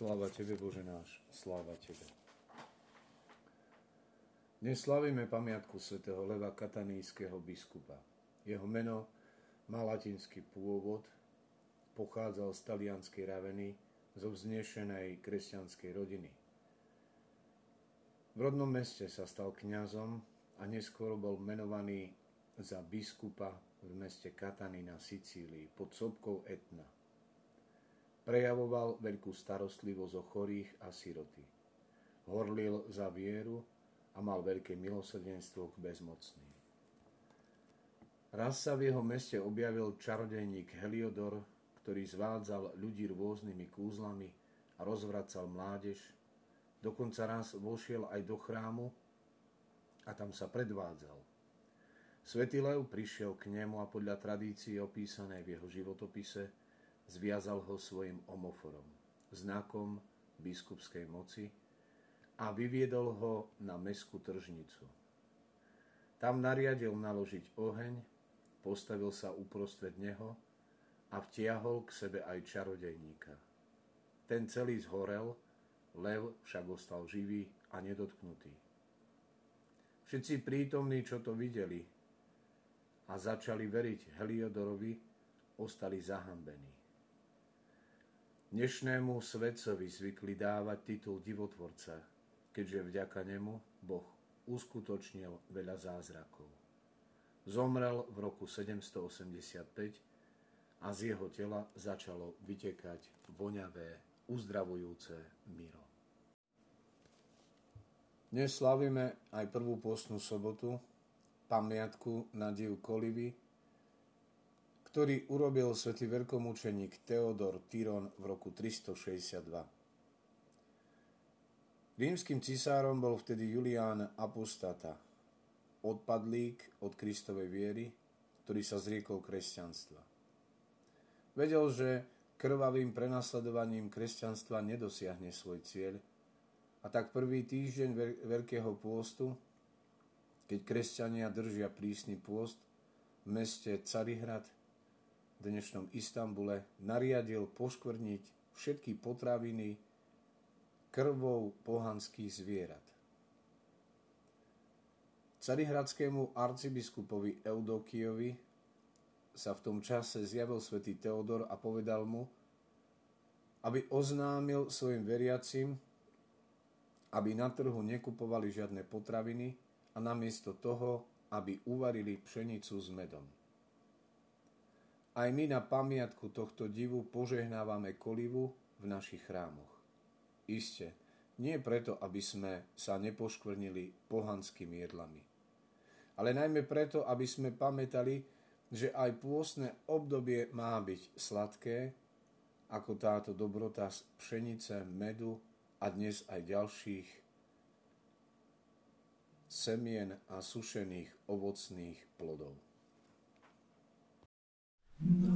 Sláva Tebe, Bože náš, sláva Tebe. Dnes slavíme pamiatku svätého Leva Katanínskeho biskupa. Jeho meno má latinský pôvod, pochádzal z talianskej Raveny, zo vznešenej kresťanskej rodiny. V rodnom meste sa stal kňazom a neskôr bol menovaný za biskupa v meste Katany na Sicílii pod sopkou Etna. Prejavoval veľkú starostlivosť o chorých a siroty. Horlil za vieru a mal veľké milosrdenstvo k bezmocným. Raz sa v jeho meste objavil čarodejník Heliodor, ktorý zvádzal ľudí rôznymi kúzlami a rozvracal mládež. Dokonca raz vošiel aj do chrámu a tam sa predvádzal. Svetý Lev prišiel k nemu a podľa tradície opísanej v jeho životopise zviazal ho svojim omoforom, znakom biskupskej moci a vyviedol ho na meskú tržnicu. Tam nariadil naložiť oheň, postavil sa uprostred neho a vtiahol k sebe aj čarodejníka. Ten celý zhorel, lev však ostal živý a nedotknutý. Všetci prítomní, čo to videli a začali veriť Heliodorovi, ostali zahambení. Dnešnému svetcovi zvykli dávať titul divotvorca, keďže vďaka nemu Boh uskutočnil veľa zázrakov. Zomrel v roku 785 a z jeho tela začalo vytekať voňavé, uzdravujúce miro. Dnes slavíme aj prvú postnú sobotu, pamiatku na div Kolivy, ktorý urobil svätý veľkomúčeník Teodor Tyron v roku 362. Rímským cisárom bol vtedy Julián Apostata, odpadlík od Kristovej viery, ktorý sa zriekol kresťanstva. Vedel, že krvavým prenasledovaním kresťanstva nedosiahne svoj cieľ a tak prvý týždeň Veľkého pôstu, keď kresťania držia prísny pôst, v meste Carihrad dnešnom Istambule nariadil poškvrniť všetky potraviny krvou pohanských zvierat. Carihradskému arcibiskupovi Eudokiovi sa v tom čase zjavil svätý Teodor a povedal mu, aby oznámil svojim veriacim, aby na trhu nekupovali žiadne potraviny a namiesto toho, aby uvarili pšenicu s medom. Aj my na pamiatku tohto divu požehnávame kolivu v našich chrámoch. Iste, nie preto, aby sme sa nepoškvrnili pohanskými jedlami, ale najmä preto, aby sme pamätali, že aj pôstne obdobie má byť sladké, ako táto dobrota z pšenice, medu a dnes aj ďalších semien a sušených ovocných plodov. Mm-hmm.